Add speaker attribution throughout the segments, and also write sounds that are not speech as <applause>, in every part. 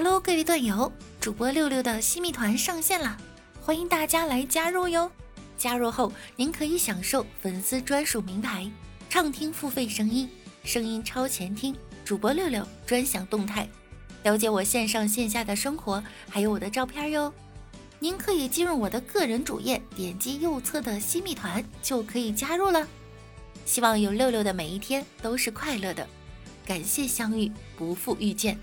Speaker 1: Hello，各位段友，主播六六的新密团上线了，欢迎大家来加入哟！加入后，您可以享受粉丝专属名牌、畅听付费声音、声音超前听、主播六六专享动态，了解我线上线下的生活，还有我的照片哟。您可以进入我的个人主页，点击右侧的新密团就可以加入了。希望有六六的每一天都是快乐的，感谢相遇，不负遇见。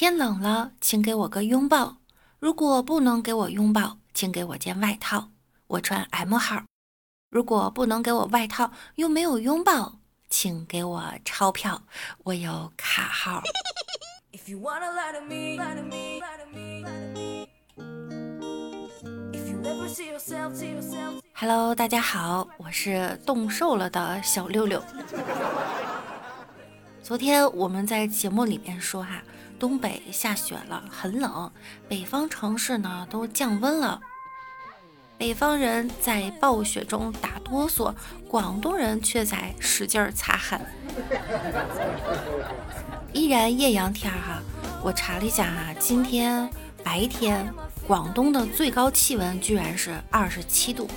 Speaker 1: 天冷了，请给我个拥抱。如果不能给我拥抱，请给我件外套，我穿 M 号。如果不能给我外套，又没有拥抱，请给我钞票，我有卡号。Hello，大家好，我是冻瘦了的小六六。昨天我们在节目里面说哈。东北下雪了，很冷。北方城市呢都降温了，北方人在暴雪中打哆嗦，广东人却在使劲儿擦汗。依然艳阳天哈，我查了一下哈，今天白天广东的最高气温居然是二十七度，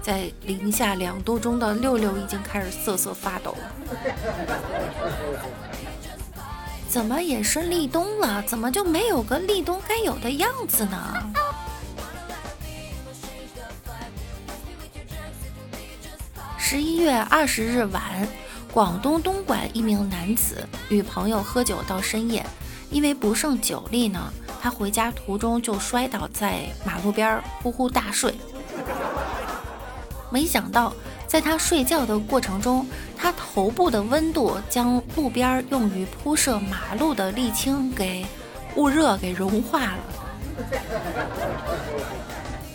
Speaker 1: 在零下两度中的六六已经开始瑟瑟发抖了。怎么也是立冬了？怎么就没有个立冬该有的样子呢？十一月二十日晚，广东东莞一名男子与朋友喝酒到深夜，因为不胜酒力呢，他回家途中就摔倒在马路边，呼呼大睡。没想到。在他睡觉的过程中，他头部的温度将路边用于铺设马路的沥青给捂热，给融化了。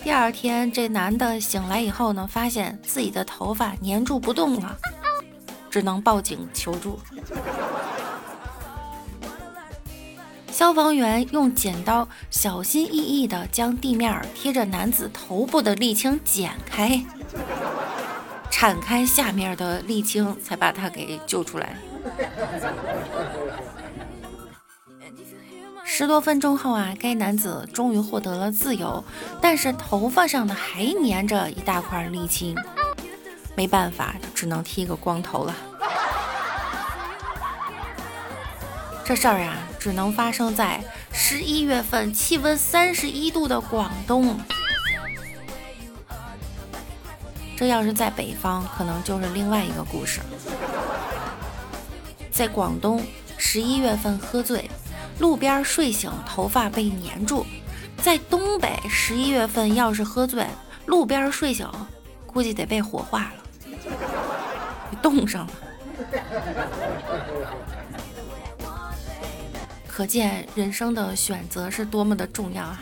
Speaker 1: 第二天，这男的醒来以后呢，发现自己的头发粘住不动了，只能报警求助。消防员用剪刀小心翼翼地将地面贴着男子头部的沥青剪开。铲开下面的沥青，才把他给救出来。十多分钟后啊，该男子终于获得了自由，但是头发上呢还粘着一大块沥青，没办法，只能剃个光头了。这事儿啊，只能发生在十一月份，气温三十一度的广东。这要是在北方，可能就是另外一个故事。在广东，十一月份喝醉，路边睡醒，头发被粘住；在东北，十一月份要是喝醉，路边睡醒，估计得被火化了，给冻上了。可见人生的选择是多么的重要哈。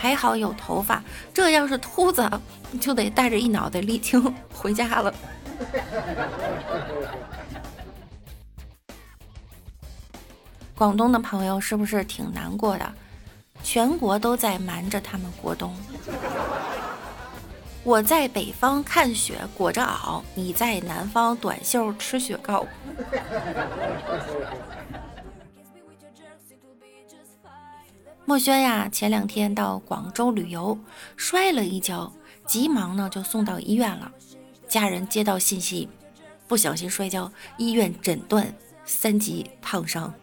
Speaker 1: 还好有头发，这要是秃子，<laughs> 就得带着一脑袋沥青回家了。<laughs> 广东的朋友是不是挺难过的？全国都在瞒着他们过冬。<laughs> 我在北方看雪裹着袄，你在南方短袖吃雪糕。墨轩呀，前两天到广州旅游，摔了一跤，急忙呢就送到医院了。家人接到信息，不小心摔跤，医院诊断三级烫伤。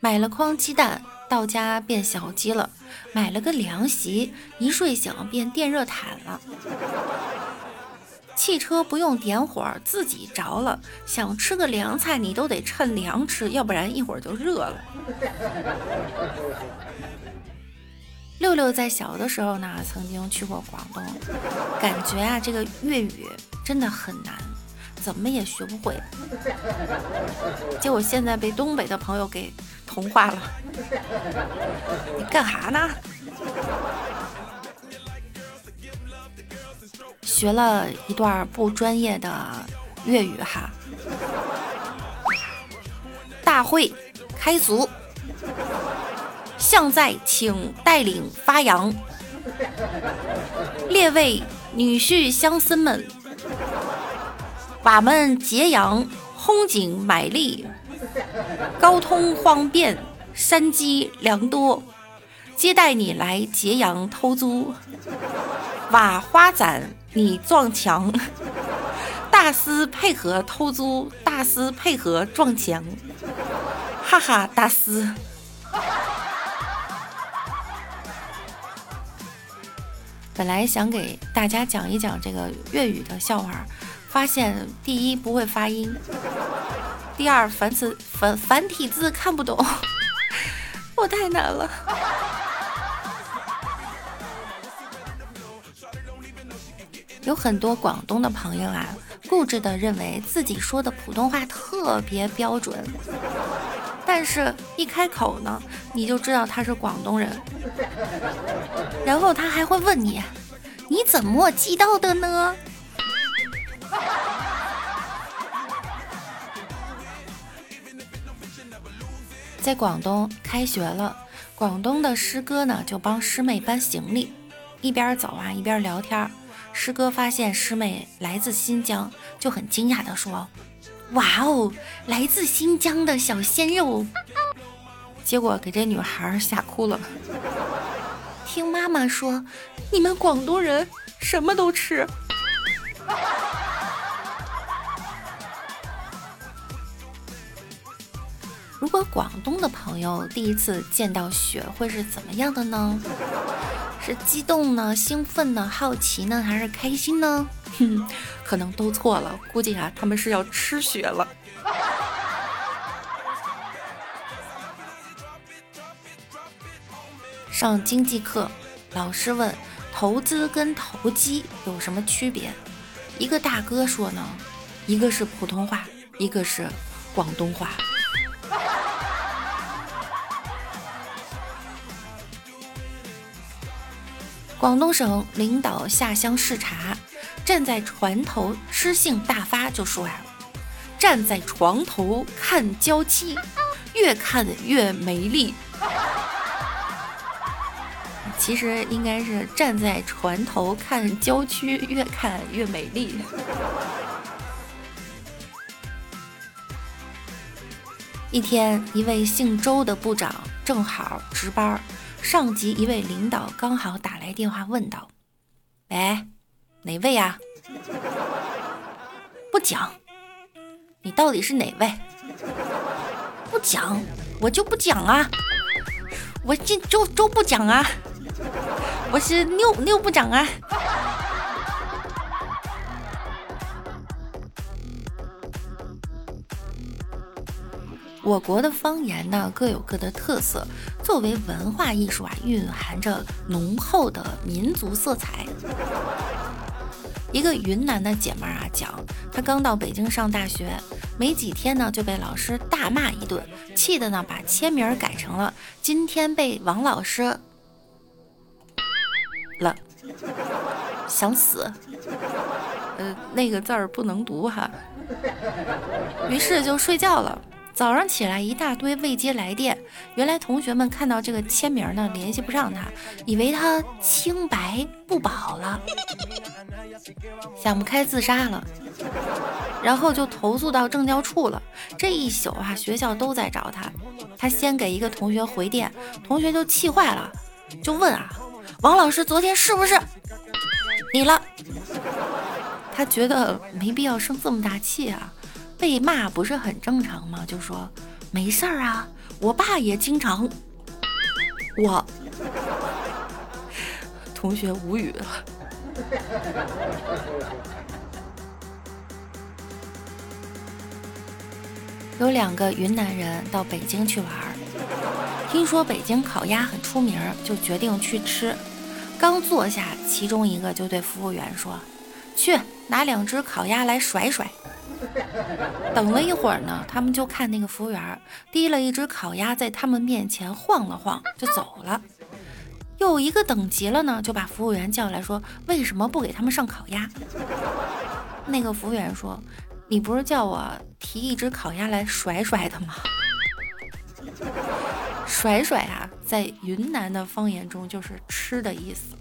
Speaker 1: 买了筐鸡蛋，到家变小鸡了。买了个凉席，一睡醒变电热毯了。汽车不用点火，自己着了。想吃个凉菜，你都得趁凉吃，要不然一会儿就热了。六六在小的时候呢，曾经去过广东，感觉啊，这个粤语真的很难，怎么也学不会。<laughs> 结果现在被东北的朋友给。同化了，<laughs> 你干哈呢？学了一段不专业的粤语哈。大会开足，现在请带领发扬，列位女婿乡绅们，我们揭阳风景美丽，交通方便，山鸡良多，接待你来揭阳偷租，瓦花展你撞墙，<laughs> 大师配合偷租，大师配合撞墙，哈哈，大师。本来想给大家讲一讲这个粤语的笑话，发现第一不会发音，第二繁词繁繁体字看不懂，<laughs> 我太难了。有很多广东的朋友啊，固执的认为自己说的普通话特别标准。但是，一开口呢，你就知道他是广东人，然后他还会问你：“你怎么记到的呢？” <laughs> 在广东开学了，广东的师哥呢就帮师妹搬行李，一边走啊一边聊天。师哥发现师妹来自新疆，就很惊讶的说。哇哦，来自新疆的小鲜肉，结果给这女孩吓哭了。听妈妈说，你们广东人什么都吃。如果广东的朋友第一次见到雪会是怎么样的呢？是激动呢、兴奋呢、好奇呢，还是开心呢？哼，<laughs> 可能都错了。估计啊，他们是要吃雪了。上经济课，老师问投资跟投机有什么区别？一个大哥说呢，一个是普通话，一个是广东话。广东省领导下乡视察，站在船头诗兴大发就说呀：“站在床头看娇妻，越看越美丽。”其实应该是站在船头看郊区，越看越美丽。一天，一位姓周的部长正好值班。上级一位领导刚好打来电话，问道：“喂，哪位啊？不讲，你到底是哪位？不讲，我就不讲啊！我这周周不讲啊，我是六六部长啊！”我国的方言呢各有各的特色，作为文化艺术啊，蕴含着浓厚的民族色彩。一个云南的姐妹啊讲，她刚到北京上大学，没几天呢就被老师大骂一顿，气的呢把签名改成了“今天被王老师了”，想死。呃，那个字儿不能读哈，于是就睡觉了。早上起来一大堆未接来电，原来同学们看到这个签名呢，联系不上他，以为他清白不保了，想不开自杀了，然后就投诉到政教处了。这一宿啊，学校都在找他。他先给一个同学回电，同学就气坏了，就问啊，王老师昨天是不是你了？他觉得没必要生这么大气啊。被骂不是很正常吗？就说没事儿啊，我爸也经常。我同学无语了。有两个云南人到北京去玩，听说北京烤鸭很出名，就决定去吃。刚坐下，其中一个就对服务员说：“去拿两只烤鸭来甩甩。” <laughs> 等了一会儿呢，他们就看那个服务员提了一只烤鸭在他们面前晃了晃就走了。有一个等急了呢，就把服务员叫来说：“为什么不给他们上烤鸭？”那个服务员说：“你不是叫我提一只烤鸭来甩甩的吗？甩甩啊，在云南的方言中就是吃的意思。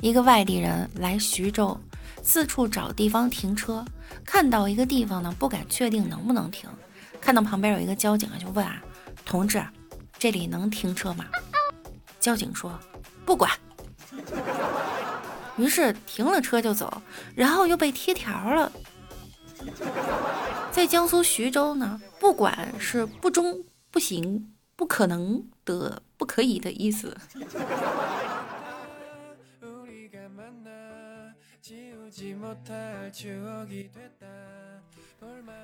Speaker 1: 一个外地人来徐州，四处找地方停车，看到一个地方呢，不敢确定能不能停。看到旁边有一个交警啊，就问啊：“同志，这里能停车吗？”交警说：“不管。”于是停了车就走，然后又被贴条了。在江苏徐州呢，不管是不中、不行、不可能的、不可以的意思。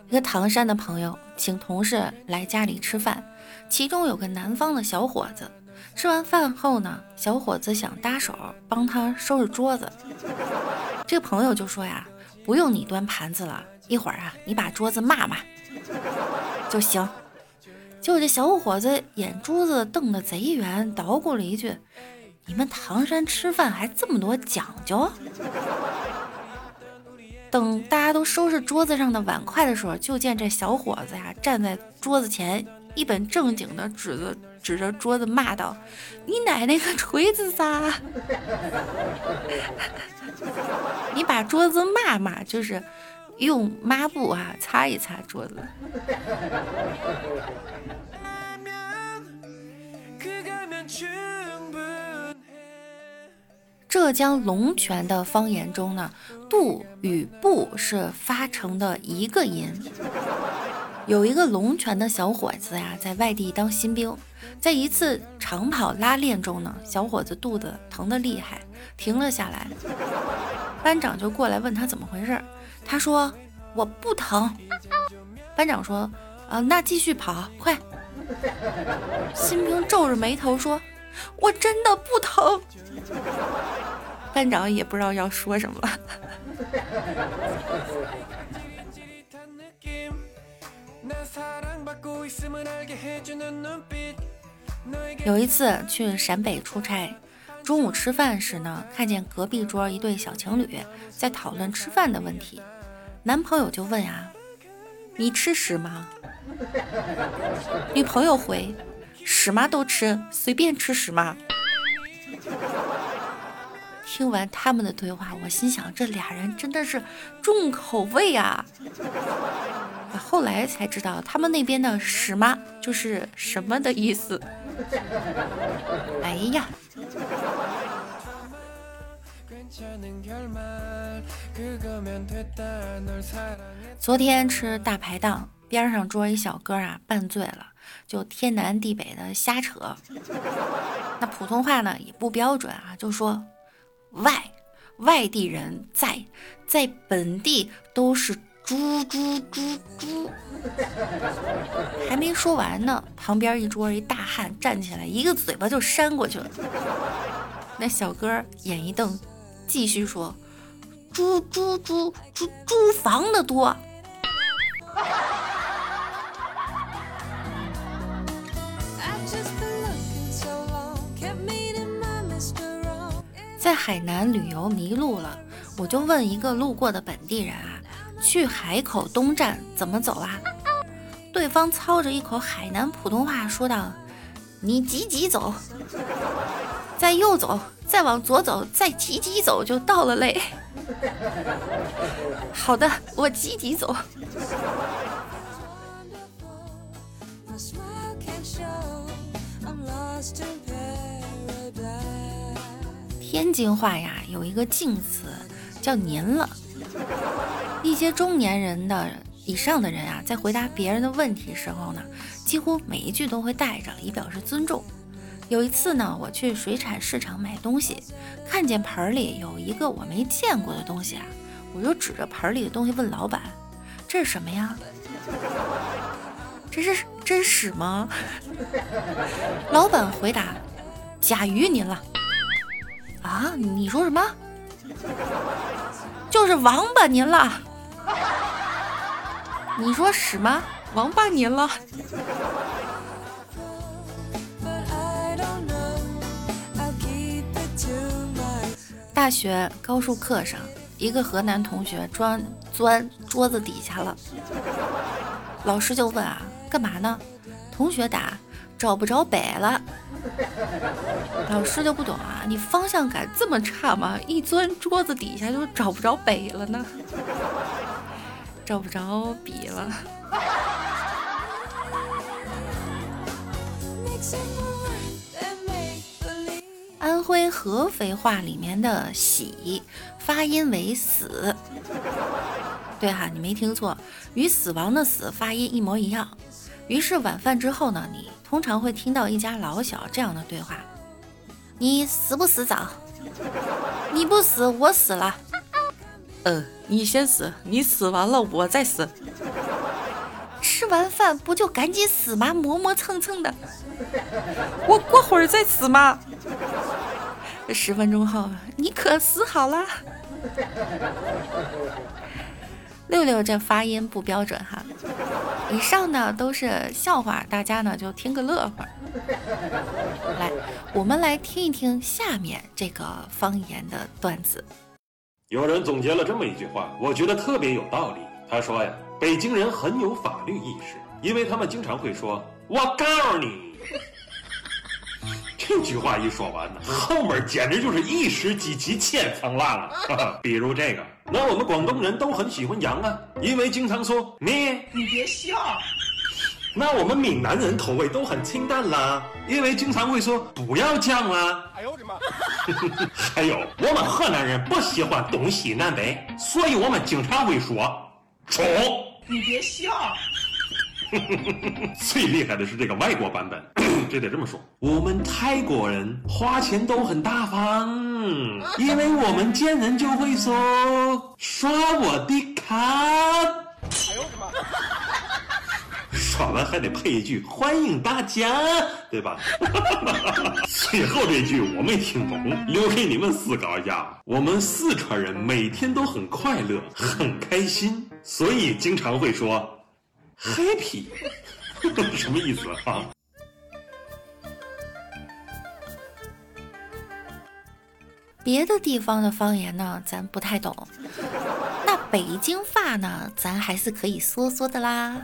Speaker 1: 一个唐山的朋友请同事来家里吃饭，其中有个南方的小伙子。吃完饭后呢，小伙子想搭手帮他收拾桌子，这个朋友就说呀：“不用你端盘子了，一会儿啊，你把桌子骂骂就行。”结果这小伙子眼珠子瞪得贼圆，捣鼓了一句：“你们唐山吃饭还这么多讲究？”等大家都收拾桌子上的碗筷的时候，就见这小伙子呀站在桌子前，一本正经的指着指着桌子骂道：“你奶奶个锤子撒！<laughs> 你把桌子骂骂，就是用抹布啊擦一擦桌子。”浙江龙泉的方言中呢，度与不是发成的一个音。有一个龙泉的小伙子呀，在外地当新兵，在一次长跑拉练中呢，小伙子肚子疼得厉害，停了下来。班长就过来问他怎么回事，他说我不疼。<laughs> 班长说啊，那继续跑，快。新兵皱着眉头说，我真的不疼。班长也不知道要说什么了。有一次去陕北出差，中午吃饭时呢，看见隔壁桌一对小情侣在讨论吃饭的问题，男朋友就问呀：“你吃屎吗？”女朋友回：“屎嘛都吃，随便吃屎嘛。”听完他们的对话，我心想这俩人真的是重口味啊！后来才知道，他们那边的“屎妈”就是什么的意思。哎呀！昨天吃大排档，边上桌一小哥啊，拌醉了，就天南地北的瞎扯，那普通话呢也不标准啊，就说。外外地人在在本地都是猪猪猪猪，还没说完呢，旁边一桌一大汉站起来，一个嘴巴就扇过去了。那小哥眼一瞪，继续说：“猪猪猪猪租房的多。”海南旅游迷路了，我就问一个路过的本地人啊，去海口东站怎么走啊？对方操着一口海南普通话说道：“你急急走，再右走，再往左走，再急急走就到了嘞。<laughs> ”好的，我急急走。天津话呀，有一个敬词叫“您了”。一些中年人的以上的人啊，在回答别人的问题时候呢，几乎每一句都会带着，以表示尊重。有一次呢，我去水产市场买东西，看见盆里有一个我没见过的东西啊，我就指着盆里的东西问老板：“这是什么呀？这是真屎吗？” <laughs> 老板回答：“甲鱼您了。”啊！你说什么？就是王八您了。你说屎吗？王八您了。大学高数课上，一个河南同学装钻桌子底下了。老师就问啊，干嘛呢？同学答，找不着北了。<laughs> 老师就不懂啊，你方向感这么差吗？一钻桌子底下就找不着北了呢？<laughs> 找不着笔了。<laughs> 安徽合肥话里面的“喜”发音为“死”，对哈，你没听错，与死亡的“死”发音一模一样。于是晚饭之后呢，你通常会听到一家老小这样的对话：“你死不死早？<laughs> 你不死，我死了。
Speaker 2: 呃，你先死，你死完了我再死。
Speaker 1: 吃完饭不就赶紧死吗？磨磨蹭蹭的。
Speaker 2: 我过会儿再死吗？”
Speaker 1: 十分钟后，你可死好了。六六这发音不标准哈。以上呢都是笑话，大家呢就听个乐呵。来，我们来听一听下面这个方言的段子。
Speaker 3: 有人总结了这么一句话，我觉得特别有道理。他说呀，北京人很有法律意识，因为他们经常会说“我告诉你”。这句话一说完呢，后面简直就是一石激起千层浪啊！<laughs> 比如这个，那我们广东人都很喜欢羊啊，因为经常说你
Speaker 4: 你别笑。
Speaker 3: 那我们闽南人口味都很清淡啦，因为经常会说不要酱啦。哎呦我的妈！<laughs> 还有我们河南人不喜欢东西南北，所以我们经常会说冲。
Speaker 4: 你别笑。<laughs>
Speaker 3: 最厉害的是这个外国版本，这得这么说：我们泰国人花钱都很大方，因为我们见人就会说刷我的卡。哎呦我的妈！刷完还得配一句欢迎大家，对吧？<laughs> 最后这句我没听懂，留给你们思考一下。我们四川人每天都很快乐，很开心，所以经常会说。<laughs> happy 什么意思啊？
Speaker 1: 别的地方的方言呢，咱不太懂。<laughs> 那北京话呢，咱还是可以说说的啦。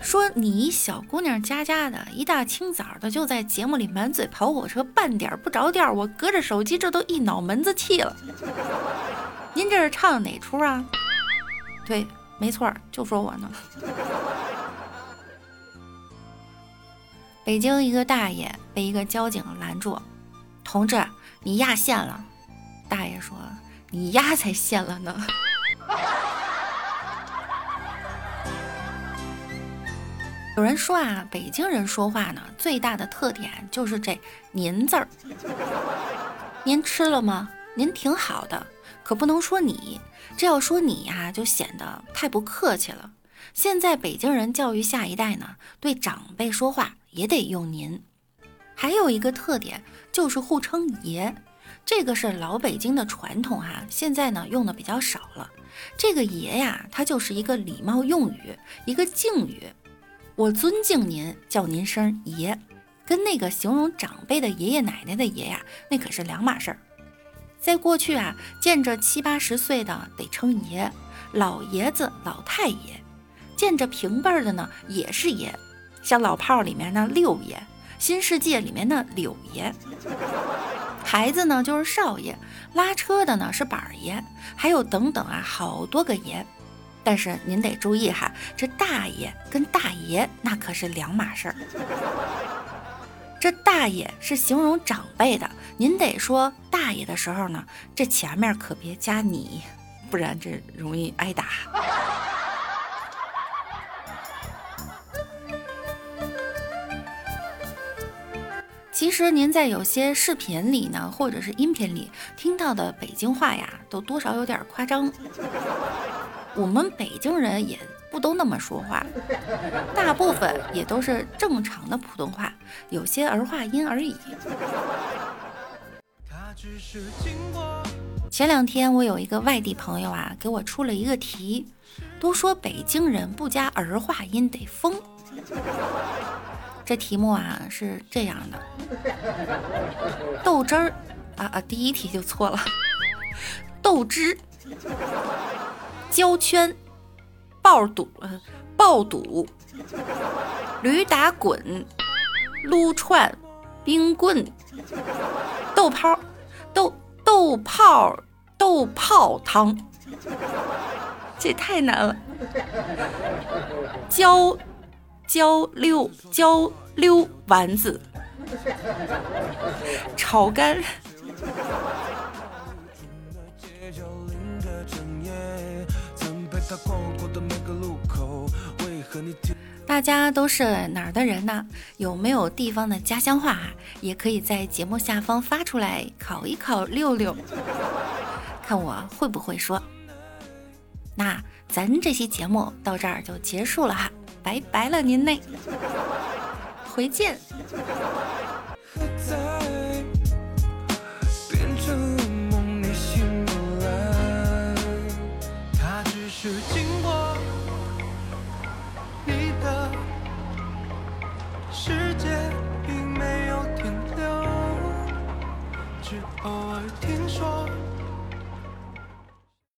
Speaker 1: 说你小姑娘家家的，一大清早的就在节目里满嘴跑火车，半点不着调。我隔着手机，这都一脑门子气了。您这是唱哪出啊？对。没错，就说我呢。北京一个大爷被一个交警拦住，同志，你压线了。大爷说：“你压才线了呢。”有人说啊，北京人说话呢，最大的特点就是这“您”字儿。您吃了吗？您挺好的。可不能说你，这要说你呀，就显得太不客气了。现在北京人教育下一代呢，对长辈说话也得用您。还有一个特点就是互称爷，这个是老北京的传统哈，现在呢用的比较少了。这个爷呀，它就是一个礼貌用语，一个敬语。我尊敬您，叫您声爷，跟那个形容长辈的爷爷奶奶的爷呀，那可是两码事儿。在过去啊，见着七八十岁的得称爷，老爷子、老太爷；见着平辈儿的呢，也是爷，像老炮儿里面的六爷，新世界里面的柳爷。孩子呢就是少爷，拉车的呢是板儿爷，还有等等啊，好多个爷。但是您得注意哈，这大爷跟大爷那可是两码事儿。这大爷是形容长辈的，您得说大爷的时候呢，这前面可别加你，不然这容易挨打。其实您在有些视频里呢，或者是音频里听到的北京话呀，都多少有点夸张。我们北京人也。不都那么说话，大部分也都是正常的普通话，有些儿化音而已。前两天我有一个外地朋友啊，给我出了一个题，都说北京人不加儿化音得疯。这题目啊是这样的：豆汁儿啊啊，第一题就错了，豆汁胶圈、爆肚、爆肚、驴打滚、撸串、冰棍、豆泡、豆豆泡、豆泡汤，<laughs> 这太难了。<laughs> 胶焦溜焦溜丸子，炒肝。大家都是哪儿的人呢？有没有地方的家乡话啊？也可以在节目下方发出来考一考六六，看我会不会说。那咱这期节目到这儿就结束了哈，拜拜了您嘞，回见。